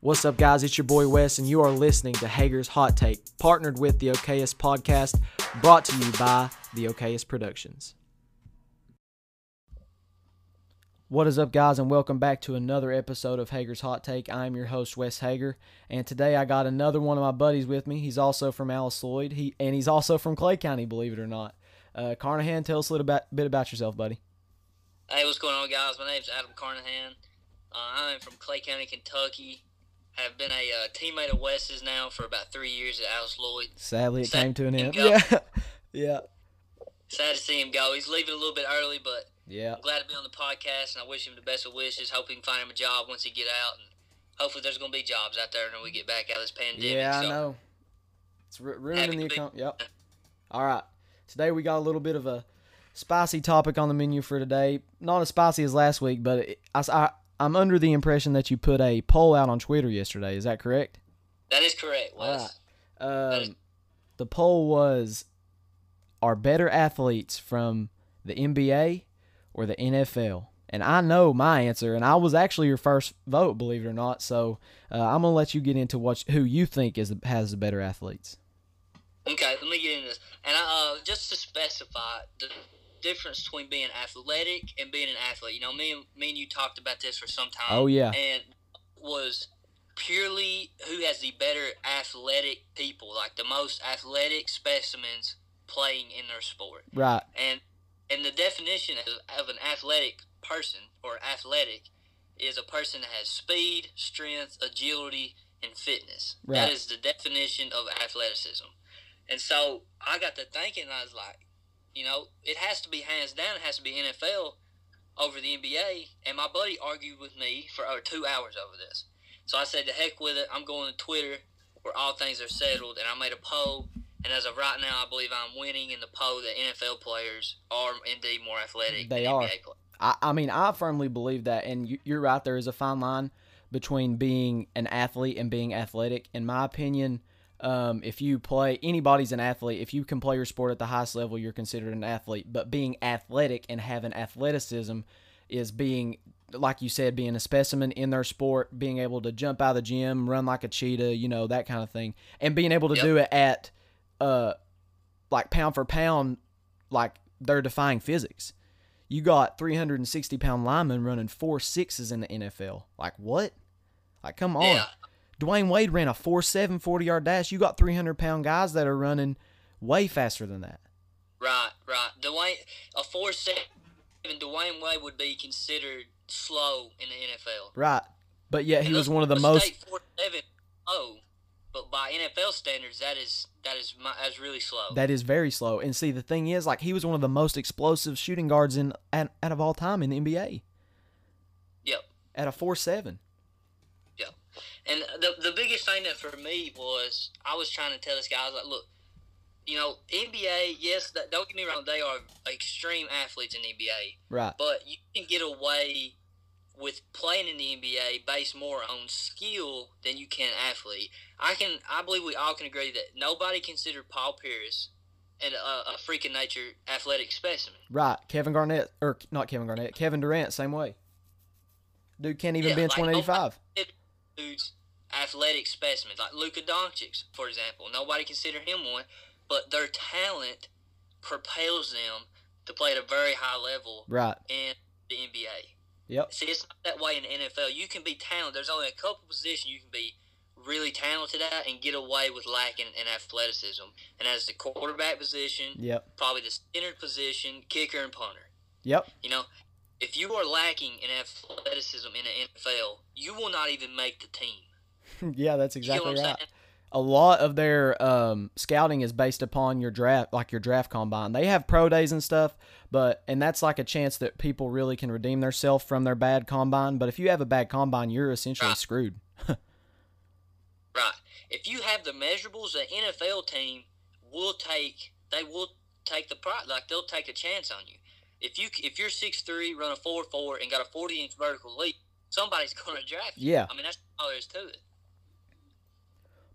What's up, guys? It's your boy Wes, and you are listening to Hager's Hot Take, partnered with the Okayest Podcast, brought to you by the Okayest Productions. What is up, guys, and welcome back to another episode of Hager's Hot Take. I'm your host, Wes Hager, and today I got another one of my buddies with me. He's also from Alice Lloyd, he and he's also from Clay County, believe it or not. Uh, Carnahan, tell us a little bit, bit about yourself, buddy. Hey, what's going on, guys? My name's Adam Carnahan. Uh, I'm from Clay County, Kentucky. Have been a uh, teammate of Wes's now for about three years at Alice Lloyd. Sadly, it Sad came to an end. go. Yeah, yeah, Sad to see him go. He's leaving a little bit early, but yeah. I'm glad to be on the podcast, and I wish him the best of wishes. Hope he can find him a job once he get out, and hopefully there's going to be jobs out there when we get back out of this pandemic. Yeah, I so, know. It's ru- ruining the account. Yep. All right. Today we got a little bit of a spicy topic on the menu for today. Not as spicy as last week, but it, I, am under the impression that you put a poll out on Twitter yesterday. Is that correct? That is correct, Wes. All That is- Um, the poll was: Are better athletes from the NBA or the NFL? And I know my answer, and I was actually your first vote, believe it or not. So uh, I'm gonna let you get into what who you think is has the better athletes. Okay, let me get into this. And I, uh, just to specify the difference between being athletic and being an athlete. You know, me and me and you talked about this for some time. Oh, yeah. And was purely who has the better athletic people, like the most athletic specimens playing in their sport. Right. And and the definition of, of an athletic person or athletic is a person that has speed, strength, agility, and fitness. Right. That is the definition of athleticism. And so I got to thinking, I was like, you know, it has to be hands down. It has to be NFL over the NBA. And my buddy argued with me for over two hours over this. So I said, to heck with it. I'm going to Twitter where all things are settled. And I made a poll. And as of right now, I believe I'm winning in the poll that NFL players are indeed more athletic They than are. I, I mean, I firmly believe that, and you, you're right. There is a fine line between being an athlete and being athletic. In my opinion, um, if you play, anybody's an athlete. If you can play your sport at the highest level, you're considered an athlete. But being athletic and having athleticism is being, like you said, being a specimen in their sport, being able to jump out of the gym, run like a cheetah, you know, that kind of thing, and being able to Yep. do it at, uh, like pound for pound, like they're defying physics you got 360 pound linemen running four sixes in the NFL. Like what? Like come on. Yeah. Dwyane Wade ran a 4-7 40 yard dash. You got 300 pound guys that are running way faster than that. Right, right. Dwyane, a four seven Dwyane Wade would be considered slow in the NFL. Right. But yet he And was one of the most State four seven slow, but by NFL standards, that is that is my, that's really slow. that is very slow. And see the thing is like he was one of the most explosive shooting guards in out, out of all time in the NBA yep, at a 4-7. yep. And the the biggest thing that for me was I was trying to tell this guy I was like, look, you know, NBA, yes, that, don't get me wrong, they are extreme athletes in the NBA. Right. but you can get away with playing in the NBA based more on skill than you can athlete. I can, I believe we all can agree that nobody considered Paul Pierce and a, a freaking nature athletic specimen. Right. Kevin Garnett or not Kevin Garnett, Kevin Durant same way. Dude can't even Yeah, bench like, 185. Dudes, athletic specimens like Luka Doncic, for example. Nobody considered him one, but their talent propels them to play at a very high level Right. in the NBA. Yep. See, it's not that way in the NFL. You can be talented. There's only a couple positions you can be really talented at and get away with lacking in athleticism. And as the quarterback position, Yep. probably the center position, kicker and punter. Yep. You know, if you are lacking in athleticism in the NFL, you will not even make the team. yeah, that's exactly what I'm right. saying? A lot of their um, scouting is based upon your draft, like your draft combine. They have pro days and stuff, but and that's like a chance that people really can redeem themselves from their bad combine. But if you have a bad combine, you're essentially Right. screwed. Right. If you have the measurables, the NFL team will take. They will take the prize. Like they'll take a chance on you. If you if you're six three, run a four four, and got a forty inch vertical leap, somebody's going to draft you. Yeah. I mean that's all there is to it.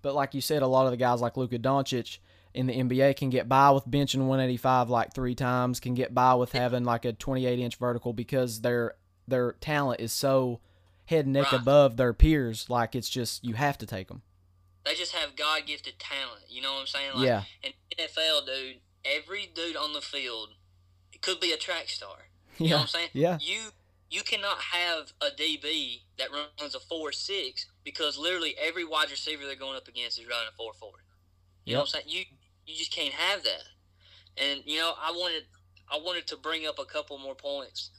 But like you said, a lot of the guys like Luka Doncic in the NBA can get by with benching 185 like three times, can get by with having like a 28 inch vertical because their their talent is so head and neck Right. above their peers. Like it's just you have to take them. They just have God gifted talent. You know what I'm saying? Like, yeah, In NFL, dude, every dude on the field could be a track star. You know what I'm saying? yeah, You you cannot have a DB that runs a four six because literally every wide receiver they're going up against is running a four four. You know what I'm saying? You you just can't have that. And you know, I wanted I wanted to bring up a couple more points.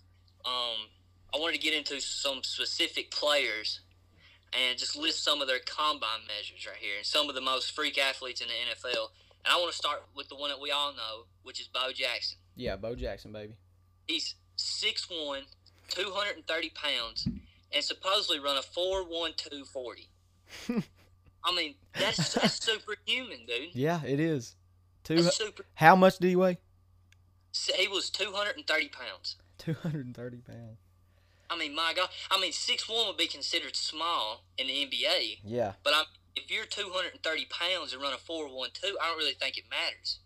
Um, I wanted to get into some specific players and just list some of their combine measures right here and some of the most freak athletes in the NFL. And I want to start with the one that we all know, which is Bo Jackson. yeah. Bo Jackson, baby. He's 6'1", 230 pounds, and supposedly run a 4'1", 40. I mean, that's, that's superhuman, dude. Yeah, it is. Two. Super. How much do you weigh? He was 230 pounds. Two hundred and thirty pounds. I mean, my God. I mean, six one would be considered small in the NBA, Yeah, but I'm, if you're 230 pounds and run a 412, I don't really think it matters.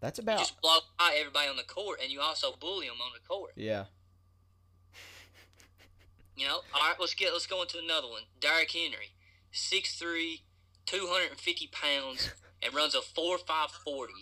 that's You about. just blow by everybody on the court, and you also bully them on the court. Yeah, You know, all right. Let's get let's go into another one. Derrick Henry, 6'3", 250 pounds, and runs a 4'5", 40.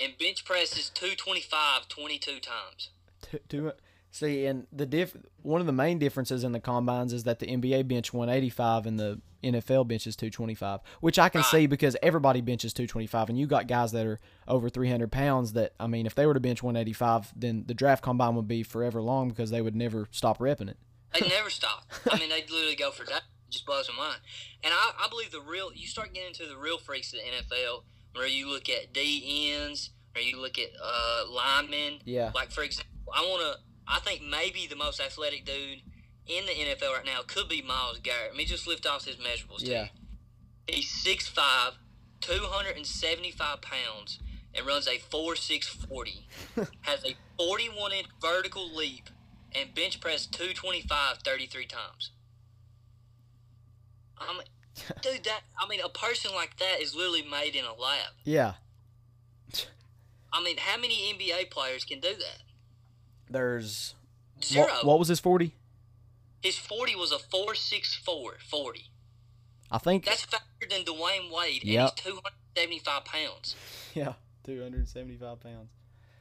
And bench presses 225 22 times. two, two, see, and the diff. One of the main differences in the combines is that the NBA bench one eighty five and the NFL bench is two twenty five, which I can Right. see because everybody benches two twenty five, and you got guys that are over three hundred pounds. That I mean, if they were to bench one eighty five, then the draft combine would be forever long because they would never stop repping it. They never stop. I mean, they literally go for that. It just blows my mind. And I, I believe the real. You start getting into the real freaks of the NFL, where you look at D ends, or you look at uh, linemen. Yeah, Like for example, I want to. I think maybe the most athletic dude in the NFL right now could be Myles Garrett. Let me just lift off his measurables. Yeah. He's 6'5", 275 pounds, and runs a 4'6", has a 41 inch vertical leap, and bench press 225 33 times. I mean, dude, that I mean, a person like that is literally made in a lab. yeah. I mean, how many NBA players can do that? There's Zero. What, what was his forty? His 40 was a 464 40. I think. That's faster than Dwyane Wade, and he's 275 pounds. yeah, two hundred seventy five pounds.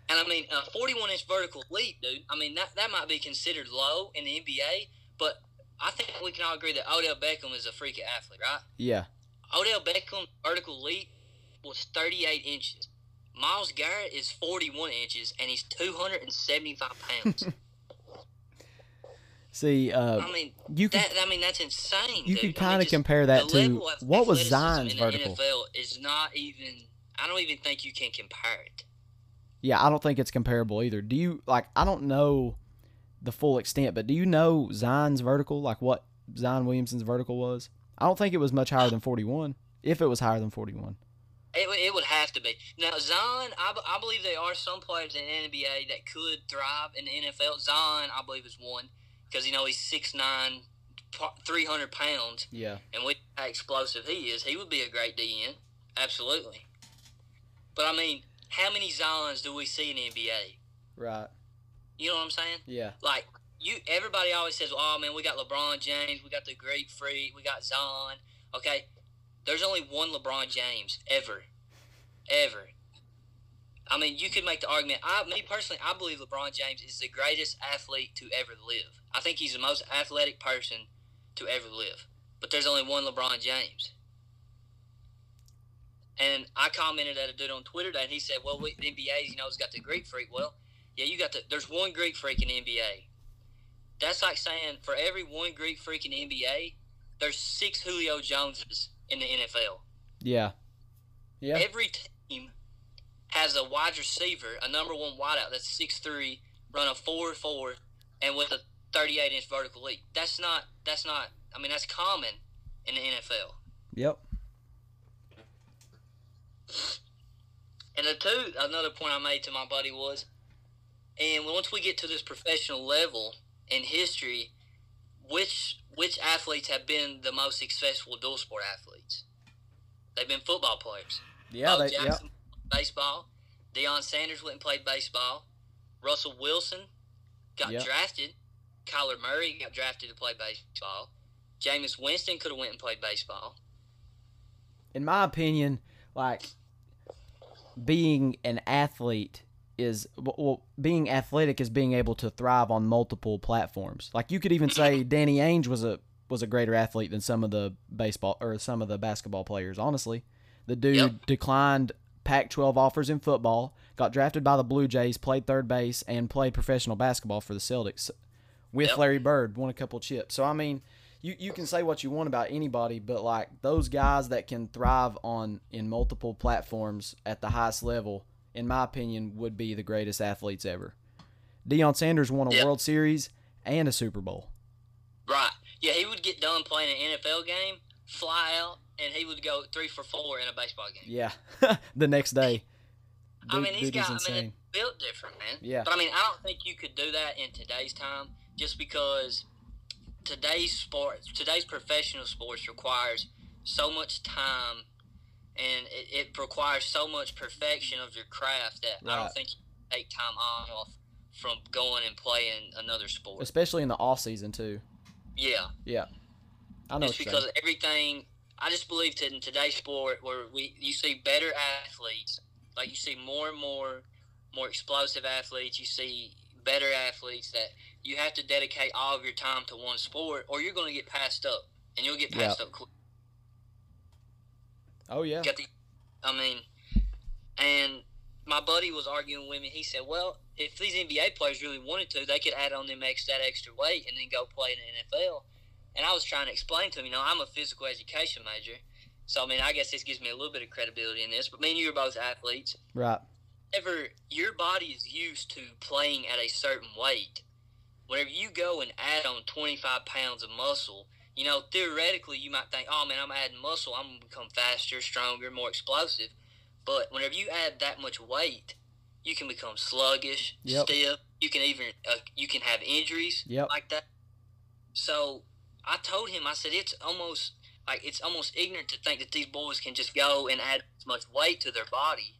And I mean, a 41 inch vertical leap, dude. I mean, that, that might be considered low in the NBA, but I think we can all agree that Odell Beckham is a freaking athlete, right? Yeah, Odell Beckham vertical leap was 38 inches. Myles Garrett is 41 inches, and he's 275 pounds. see, uh, I mean, you that I mean that's insane. you dude. can I mean, kind of compare that to what was Zion's in the vertical. NFL is not even. I don't even think you can compare it. Yeah, I don't think it's comparable either. Do you like? I don't know the full extent, but do you know Zion's vertical? Like what Zion Williamson's vertical was? I don't think it was much higher than forty-one. If it was higher than forty-one, It, would- it would have to be. Now, Zion, I, I believe there are some players in the NBA that could thrive in the NFL. Zion, I believe, is one because, you know, he's 6'9", 300 pounds, yeah, and with how explosive he is, he would be a great DN. Absolutely. But, I mean, how many Zions do we see in the NBA? right, You know what I'm saying? yeah, like you everybody always says, "Oh man, we got LeBron James, we got the Greek Freak, we got Zion." Okay, there's only one LeBron James ever, ever. I mean, you could make the argument. I, me personally, I believe LeBron James is the greatest athlete to ever live. I think he's the most athletic person to ever live. But there's only one LeBron James. And I commented at a dude on Twitter that he said, "Well, we, the NBA, you know, has got the Greek Freak." Well, yeah, you got the. There's one Greek freak in the NBA. That's like saying for every one Greek freak in the NBA, there's six Julio Joneses in the NFL. yeah, yeah, Every team has a wide receiver, a number one wideout that's six three, run a four four, and with a 38 inch vertical leap. That's not. That's not. I mean, that's common in the NFL. yep, And the two, another point I made to my buddy was, and once we get to this professional level in history, which which athletes have been the most successful dual sport athletes? They've been football players. yeah, Bo they, Jackson baseball. Deion Sanders went and played baseball. Russell Wilson got Yep. drafted. Kyler Murray got drafted to play baseball. Jameis Winston could have went and played baseball. In my opinion, like being an athlete is well, being athletic is being able to thrive on multiple platforms. Like you could even say Danny Ainge was a was a greater athlete than some of the baseball or some of the basketball players. Honestly, the dude Yep. declined Pac-12 offers in football, got drafted by the Blue Jays, played third base, and played professional basketball for the Celtics with Yep. Larry Bird. Won a couple chips. So I mean, you you can say what you want about anybody, but like those guys that can thrive on in multiple platforms at the highest level, in my opinion, would be the greatest athletes ever. Deion Sanders won a Yep. World Series and a Super Bowl. Right. Yeah, he would get done playing an NFL game, fly out, and he would go three for four in a baseball game. Yeah, the next day. I mean, he's dude got. I mean, insane. built different, man. Yeah. But I mean, I don't think you could do that in today's time, just because today's sports, today's professional sports requires so much time, and it, it requires so much perfection of your craft that I don't think you take time off from going and playing another sport. Especially in the off season too. Yeah. Yeah, I know. Just because everything, I just believe that in today's sport, where we you see better athletes, like you see more and more, more explosive athletes. You see better athletes that you have to dedicate all of your time to one sport, or you're going to get passed up, and you'll get passed up quick. Oh yeah. Got the, I mean, and my buddy was arguing with me. He said, "Well, if these NBA players really wanted to, they could add on them ex that extra weight and then go play in the NFL." And I was trying to explain to him, you know, I'm a physical education major, so I mean, I guess this gives me a little bit of credibility in this. But me and you are both athletes. Right. Ever your body is used to playing at a certain weight, whenever you go and add on 25 pounds of muscle, you know, theoretically, you might think, oh man, I'm adding muscle, I'm going to become faster, stronger, more explosive. But whenever you add that much weight, you can become sluggish, Yep. stiff. You can even uh, you can have injuries Yep. like that. So I told him, I said it's almost like it's almost ignorant to think that these boys can just go and add as much weight to their body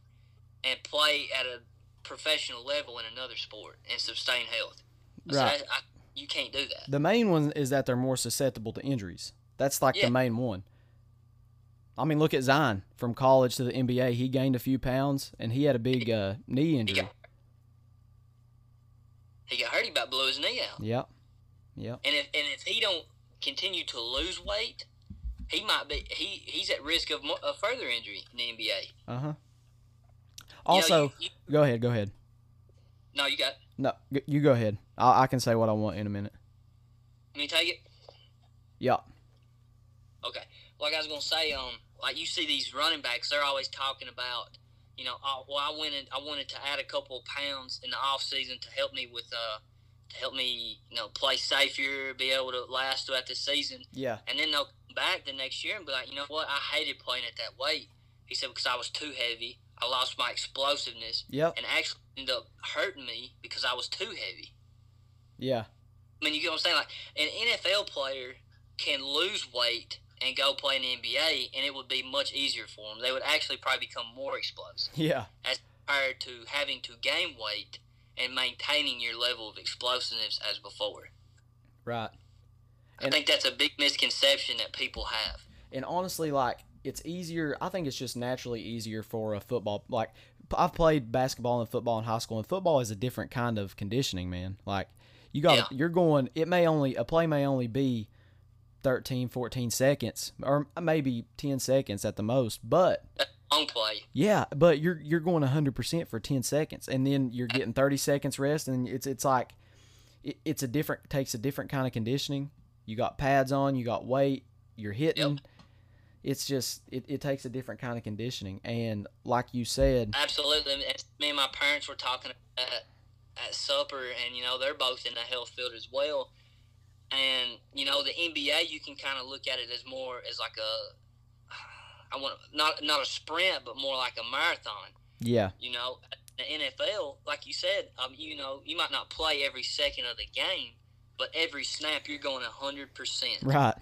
and play at a professional level in another sport and sustain health. Right. I, I, you can't do that. The main one is that they're more susceptible to injuries. That's like Yeah. the main one. I mean, look at Zion from college to the NBA. He gained a few pounds and he had a big uh, knee He injury. got, he got hurt. He about blew his knee out. Yep. Yep. And if and if he don't continue to lose weight, he might be he he's at risk of mo- a further injury in the NBA. Uh huh. You know, Also, you- you- go ahead. Go ahead. no, you got. No, you go ahead. I, I can say what I want in a minute. Let me take it. Yep. Okay. Like I was gonna say, um, like you see these running backs, they're always talking about, you know, oh, well, I wanted, I wanted to add a couple of pounds in the off season to help me with, uh, to help me, you know, play safer, be able to last throughout the season, Yeah. and then they'll come back the next year and be like, you know what, I hated playing at that weight. He said because I was too heavy, I lost my explosiveness, Yep. and actually ended up hurting me because I was too heavy. Yeah. I mean, you get what I'm saying? Like, an NFL player can lose weight and go play in the NBA, and it would be much easier for them. They would actually probably become more explosive Yeah. as compared to having to gain weight and maintaining your level of explosiveness as before. Right. I think that's a big misconception that people have. And honestly, like it's easier. I think it's just naturally easier for a football. Like I've played basketball and football in high school, and football is a different kind of conditioning, man. Like you got, Yeah. you're going. It may only a play may only be 13, 14 seconds, or maybe ten seconds at the most. But long play. yeah, but you're you're going 100 percent for 10 seconds, and then you're getting 30 seconds rest, and it's it's like it, it's a different takes a different kind of conditioning. You got pads on, you got weight, you're hitting. It's just it, it takes a different kind of conditioning, and like you said, Absolutely. Me and my parents were talking at, at supper, and you know they're both in the health field as well. And you know the NBA, you can kind of look at it as more as like a, I want not not a sprint, but more like a marathon. yeah, You know, the NFL, like you said, um, you know, you might not play every second of the game, but every snap you're going hundred percent right,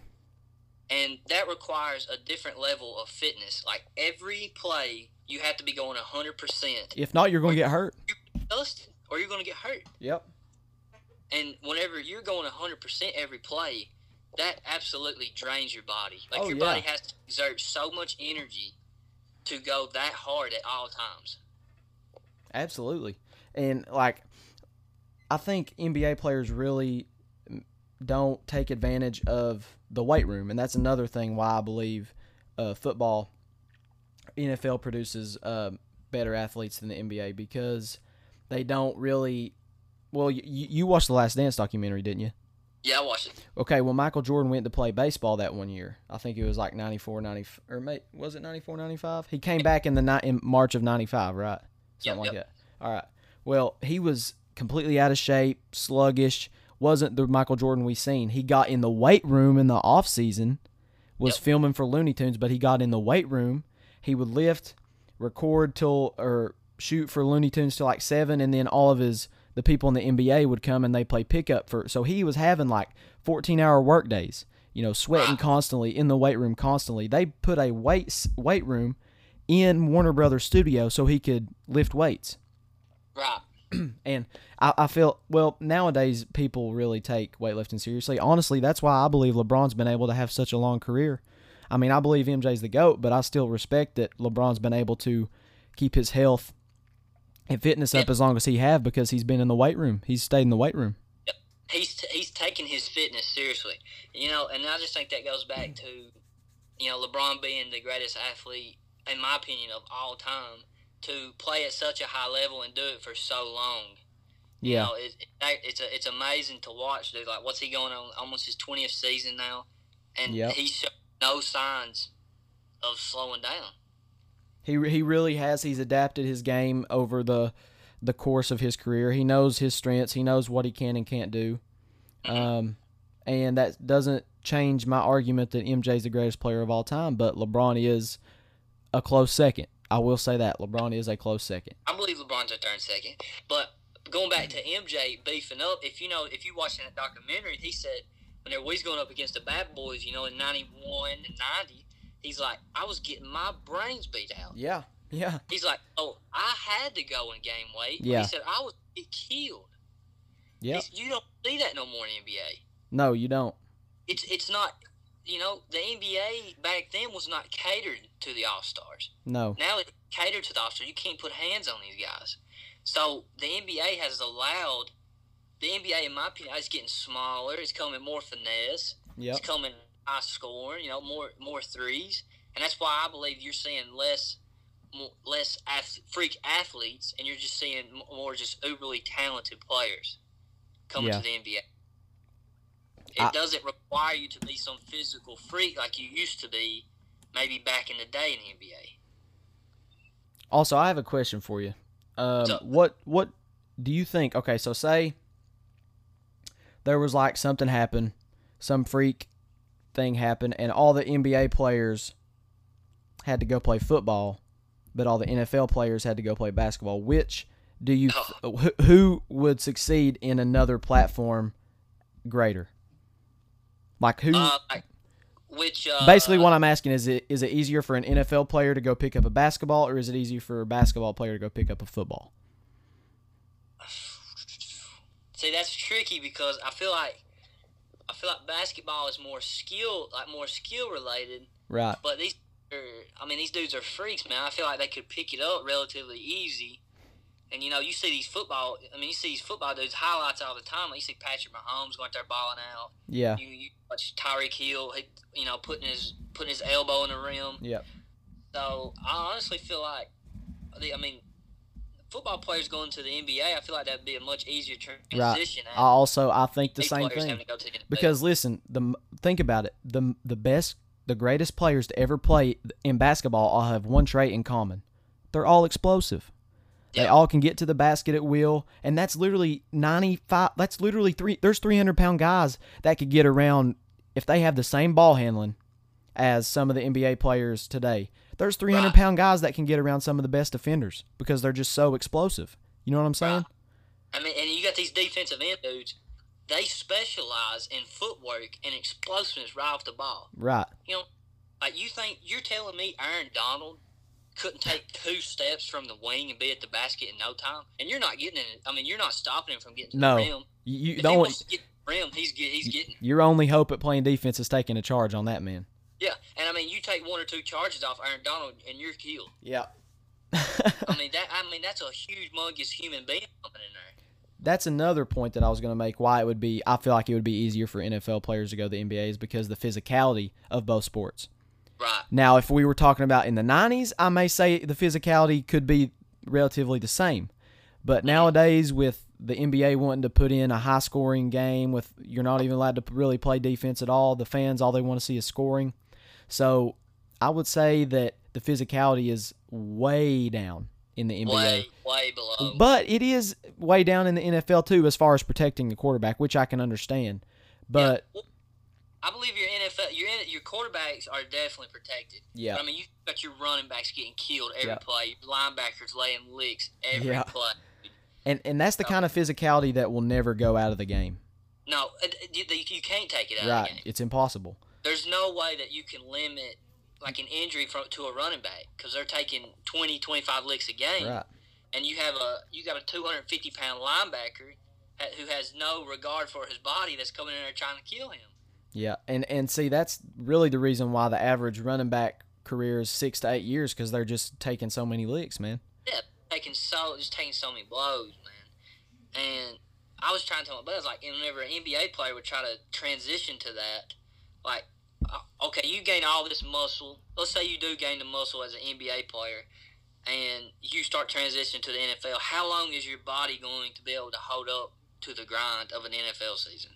and that requires a different level of fitness. Like every play, you have to be going hundred percent, if not, you're going to get hurt. or you're going to get hurt. Yep. And whenever you're going 100% every play, that absolutely drains your body. Like Oh, your yeah. body has to exert so much energy to go that hard at all times. Absolutely. And like I think NBA players really don't take advantage of the weight room, and that's another thing why I believe uh, football NFL produces uh, better athletes than the NBA because they don't really. Well, you, you watched the Last Dance documentary, didn't you? Yeah, I watched it. Okay, well, Michael Jordan went to play baseball that one year. I think it was like 94, 90, or may, was it 94, 95? He came back in the ni- in March of 95, right? Something Yep, like that. All right. Well, he was completely out of shape, sluggish, wasn't the Michael Jordan we seen. He got in the weight room in the off season, was Yep. filming for Looney Tunes, but he got in the weight room. He would lift, record till or shoot for Looney Tunes till like seven, and then all of his the people in the NBA would come and they play pickup for. So he was having like fourteen hour work days. You know, sweating constantly in the weight room constantly. They put a weight weight room in Warner Brothers studio so he could lift weights. Right. And I, I feel well nowadays people really take weightlifting seriously. Honestly, that's why I believe LeBron's been able to have such a long career. I mean, I believe MJ's the goat, but I still respect that LeBron's been able to keep his health and fitness up Yeah. as long as he have because he's been in the weight room. He's stayed in the weight room. he's he's taking his fitness seriously. You know, and I just think that goes back to, you know, LeBron being the greatest athlete, in my opinion, of all time, to play at such a high level and do it for so long. You Yeah. know, it, it, it's a, it's amazing to watch, dude. Like, what's he going on? Almost his twentieth season now, and Yep. he's showing no signs of slowing down. He he really has. He's adapted his game over the the course of his career. He knows his strengths. He knows what he can and can't do. Um, and that doesn't change my argument that MJ's the greatest player of all time. But LeBron is a close second. I will say that LeBron is a close second. I believe LeBron's a third second. But going back to MJ beefing up, if you know, if you watch that documentary, he said when we was going up against the bad boys, you know, in '91 and '90, he's like, I was getting my brains beat out. Yeah, yeah, He's like, oh, I had to go and gain weight. Yeah. He said I was killed. yeah. You don't see that no more in the NBA. No, you don't. It's it's not. You know, the NBA back then was not catered to the All Stars. No. Now it's catered to the All Stars. You can't put hands on these guys. So the NBA has allowed the NBA, in my opinion, is getting smaller. It's coming more finesse. Yep. It's coming high scoring. You know, more more threes, and that's why I believe you're seeing less more, less ath- freak athletes, and you're just seeing more just uberly talented players coming Yeah. to the NBA. It I- doesn't require you to be some physical freak like you used to be, maybe back in the day in the NBA. Also, I have a question for you. Um, what what do you think? Okay, so say there was like something happened, some freak thing happened, and all the NBA players had to go play football, but all the NFL players had to go play basketball. Which do you who, who would succeed in another platform greater? Like who? Uh, like, which uh, Basically, what I'm asking is it is it easier for an NFL player to go pick up a basketball, or is it easier for a basketball player to go pick up a football? See, that's tricky because I feel like I feel like basketball is more skill, like more skill related. Right. But these, are, I mean, these dudes are freaks, man. I feel like they could pick it up relatively easy. And you know, you see these football. I mean, you see these football dudes highlights all the time. Like you see Patrick Mahomes going out there balling out. Yeah. You, you watch Tyreek Hill, he, you know, putting his putting his elbow in the rim. Yep. So I honestly feel like, the, I mean, football players going to the NBA. I feel like that'd be a much easier transition. I also I think the same thing to go to because listen, the think about it. The the best, the greatest players to ever play in basketball all have one trait in common. They're all explosive. They all can get to the basket at will, and that's literally ninety five. That's literally three. There's three hundred pound guys that could get around if they have the same ball handling as some of the NBA players today. There's three hundred Right. pound guys that can get around some of the best defenders because they're just so explosive. You know what I'm saying? I mean, and you got these defensive end dudes. They specialize in footwork and explosiveness right off the ball. Right. You know, like you think you're telling me Aaron Donald couldn't take two steps from the wing and be at the basket in no time, and you're not getting it. I mean, you're not stopping him from getting to No. the rim. You, you If the he only, get to the rim, he's he's getting. your only hope at playing defense is taking a charge on that man. Yeah, and I mean, you take one or two charges off Aaron Donald, and you're killed. Yeah. I mean that. I mean that's a huge, humongous human being coming in there. That's another point that I was going to make. Why it would be, I feel like it would be easier for NFL players to go to the NBA is because the physicality of both sports. Right. Now, if we were talking about in the 90s, I may say the physicality could be relatively the same. But nowadays, with the NBA wanting to put in a high scoring game, with you're not even allowed to really play defense at all, the fans, all they want to see is scoring. So I would say that the physicality is way down in the NBA. Way, way below. But it is way down in the NFL too, as far as protecting the quarterback, which I can understand. But Yeah, I believe your NFL, your your quarterbacks are definitely protected. yeah, But, I mean, you got your running backs getting killed every Yeah. play, your linebackers laying licks every Yeah. play. and and that's the kind of physicality that will never go out of the game. No, you, you can't take it out of Right? the game. It's impossible. There's no way that you can limit like an injury from to a running back because they're taking 20, 25 licks a game, Right? and you have a you got a 250 pound linebacker who has no regard for his body that's coming in there trying to kill him. Yeah, and and see that's really the reason why the average running back career is six to eight years because they're just taking so many licks, man. taking so just taking so many blows, man. And I was trying to tell my buddies like, whenever an NBA player would try to transition to that, like, uh, okay, you gain all this muscle. Let's say you do gain the muscle as an NBA player, and you start transitioning to the NFL. How long is your body going to be able to hold up to the grind of an NFL season?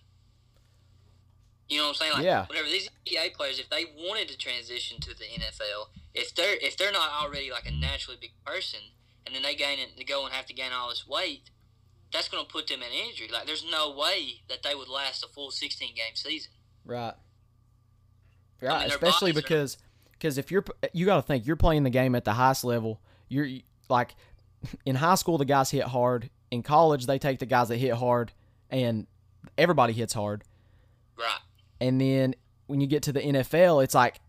You know what I'm saying? Like, Yeah. Whenever these NBA players, if they wanted to transition to the NFL, if they're if they're not already like a naturally big person, and then they gain it, they go and have to gain all this weight, that's going to put them in injury. Like, there's no way that they would last a full 16 game season. Right. I Right, mean, especially because because if you're you got to think you're playing the game at the highest level. You're like in high school the guys hit hard. In college they take the guys that hit hard, and everybody hits hard. Right. And then when you get to the NFL, it's like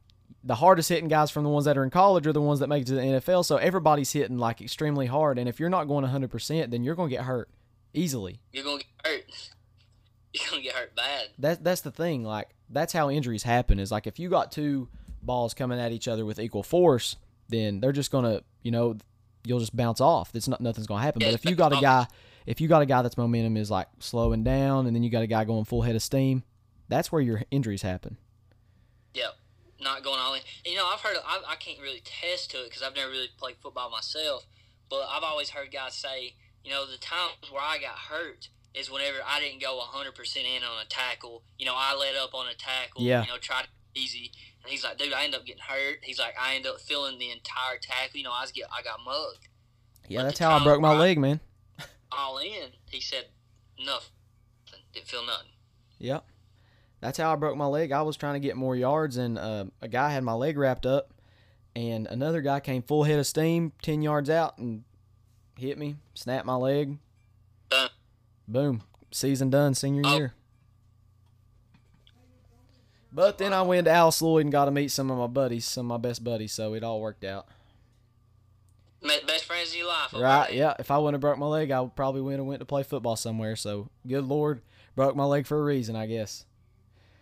the hardest hitting guys from the ones that are in college are the ones that make it to the NFL. So everybody's hitting like extremely hard. And if you're not going 100%, then you're going to get hurt easily. You're going to get hurt. You're going to get hurt bad. That that's the thing. Like that's how injuries happen. Is like if you got two balls coming at each other with equal force, then they're just gonna, you know, you'll just bounce off. It's not nothing's gonna happen. Yeah, But if you got a guy, if you got a guy that's momentum is like slowing down, and then you got a guy going full head of steam, that's where your injuries happen. Yep. Not going all in. You know, I've heard, I, I can't really test to it because I've never really played football myself, but I've always heard guys say, you know, the times where I got hurt is whenever I didn't go 100% in on a tackle. You know, I let up on a tackle, Yeah. you know, tried to easy. And he's like, dude, I end up getting hurt. He's like, I end up feeling the entire tackle. You know, I was get, I got mugged. Yeah, But that's how I broke my I- leg, man. All in. He said, nothing. Didn't feel nothing. Yep. That's how I broke my leg. I was trying to get more yards, and uh, a guy had my leg wrapped up, and another guy came full head of steam, 10 yards out, and hit me, snapped my leg. Done. Boom. Season done, senior Oh. year. But then I went to Alice Lloyd and got to meet some of my buddies, some of my best buddies, so it all worked out. Best friends of your life. over Right, yeah. If I wouldn't have broke my leg, I probably wouldn't have went to play football somewhere. So, good Lord, broke my leg for a reason, I guess.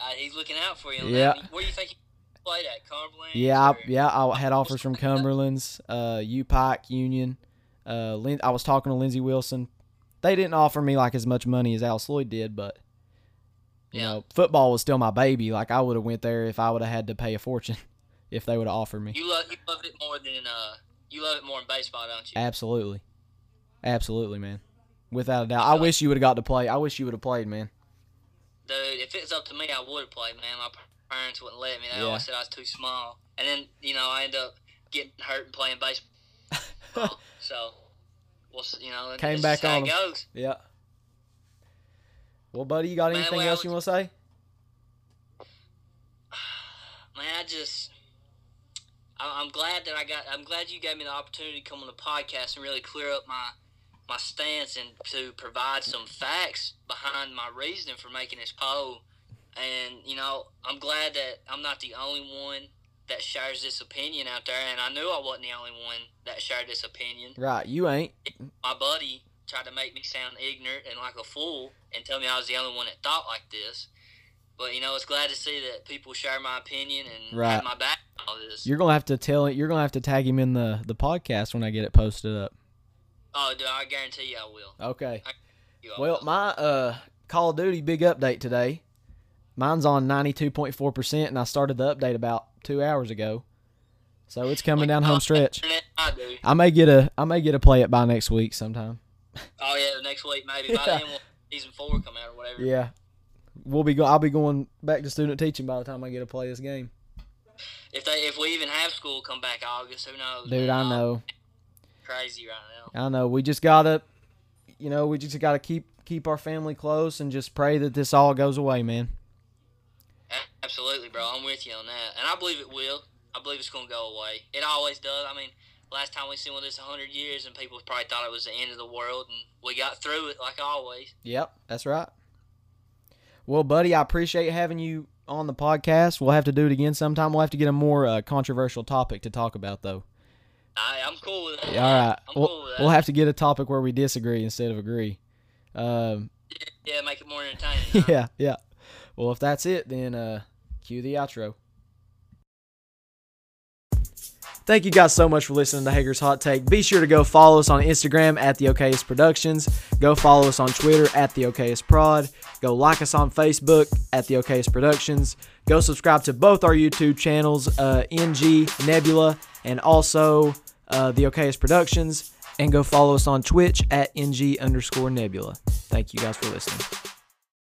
Uh, he's looking out for you. Yeah. that. Where do you think he played at? Cumberland? Yeah, I, yeah. I had offers from Cumberland's, uh, U Pike, Union. Uh, Lin- I was talking to Lindsey Wilson. They didn't offer me like as much money as Al Lloyd did, but you Yeah. know, football was still my baby. Like I would have went there if I would have had to pay a fortune if they would have offered me. You love you love it more than uh you love it more in baseball, don't you? Absolutely, absolutely, man. Without a doubt. I wish you would have got to play. I wish you would have played, man. Dude, if it's up to me, I would have played, man. My parents wouldn't let me. They Yeah. always said I was too small. And then you know I end up getting hurt and playing baseball. so, well, you know, Came back on goes. Yeah. Well, buddy, you got Man, anything well, else you want to say? Man, I just. I- I'm glad that I got. I'm glad you gave me the opportunity to come on the podcast and really clear up my my stance and to provide some facts behind my reasoning for making this poll. And you know, I'm glad that I'm not the only one that shares this opinion out there, and I knew I wasn't the only one that shared this opinion. Right, you ain't. My buddy tried to make me sound ignorant and like a fool, and tell me I was the only one that thought like this. But you know, it's glad to see that people share my opinion and Right. have my back. All this. You're gonna have to tell it. You're gonna have to tag him in the the podcast when I get it posted up. Oh, dude, I guarantee you I will. Okay. You I Well, will. my uh Call of Duty big update today. Mine's on 92.4%, and I started the update about two hours ago. So it's coming down home stretch. I do. I may get a I may get a play it by next week sometime. Oh yeah, next week maybe. By Yeah. then, will season four come out or whatever. Yeah, we'll be go. I'll be going back to student teaching by the time I get to play this game. If they, if we even have school come back August, who knows? Dude, man? I know, Crazy right now. I know. We just gotta, you know, we just gotta keep keep our family close and just pray that this all goes away, man. Absolutely, bro. I'm with you on that, and I believe it will. I believe it's gonna go away. It always does. I mean, last time we seen with this 100 years, and people probably thought it was the end of the world, and we got through it like always. Yep, that's right. Well, buddy, I appreciate having you on the podcast. We'll have to do it again sometime. We'll have to get a more uh, controversial topic to talk about, though. I, I'm cool with that. All right, I'm we'll, cool with that. we'll have to get a topic where we disagree instead of agree. Um, yeah, make it more entertaining. huh? yeah, yeah. Well, if that's it, then uh, cue the outro. Thank you guys so much for listening to Hager's Hot Take. Be sure to go follow us on Instagram at the Okayest Productions. Go follow us on Twitter at the Okayest Prod. Go like us on Facebook at the Okayest Productions. Go subscribe to both our YouTube channels, uh, NG Nebula and also uh, the Okayest Productions. And go follow us on Twitch at NG underscore Nebula. Thank you guys for listening.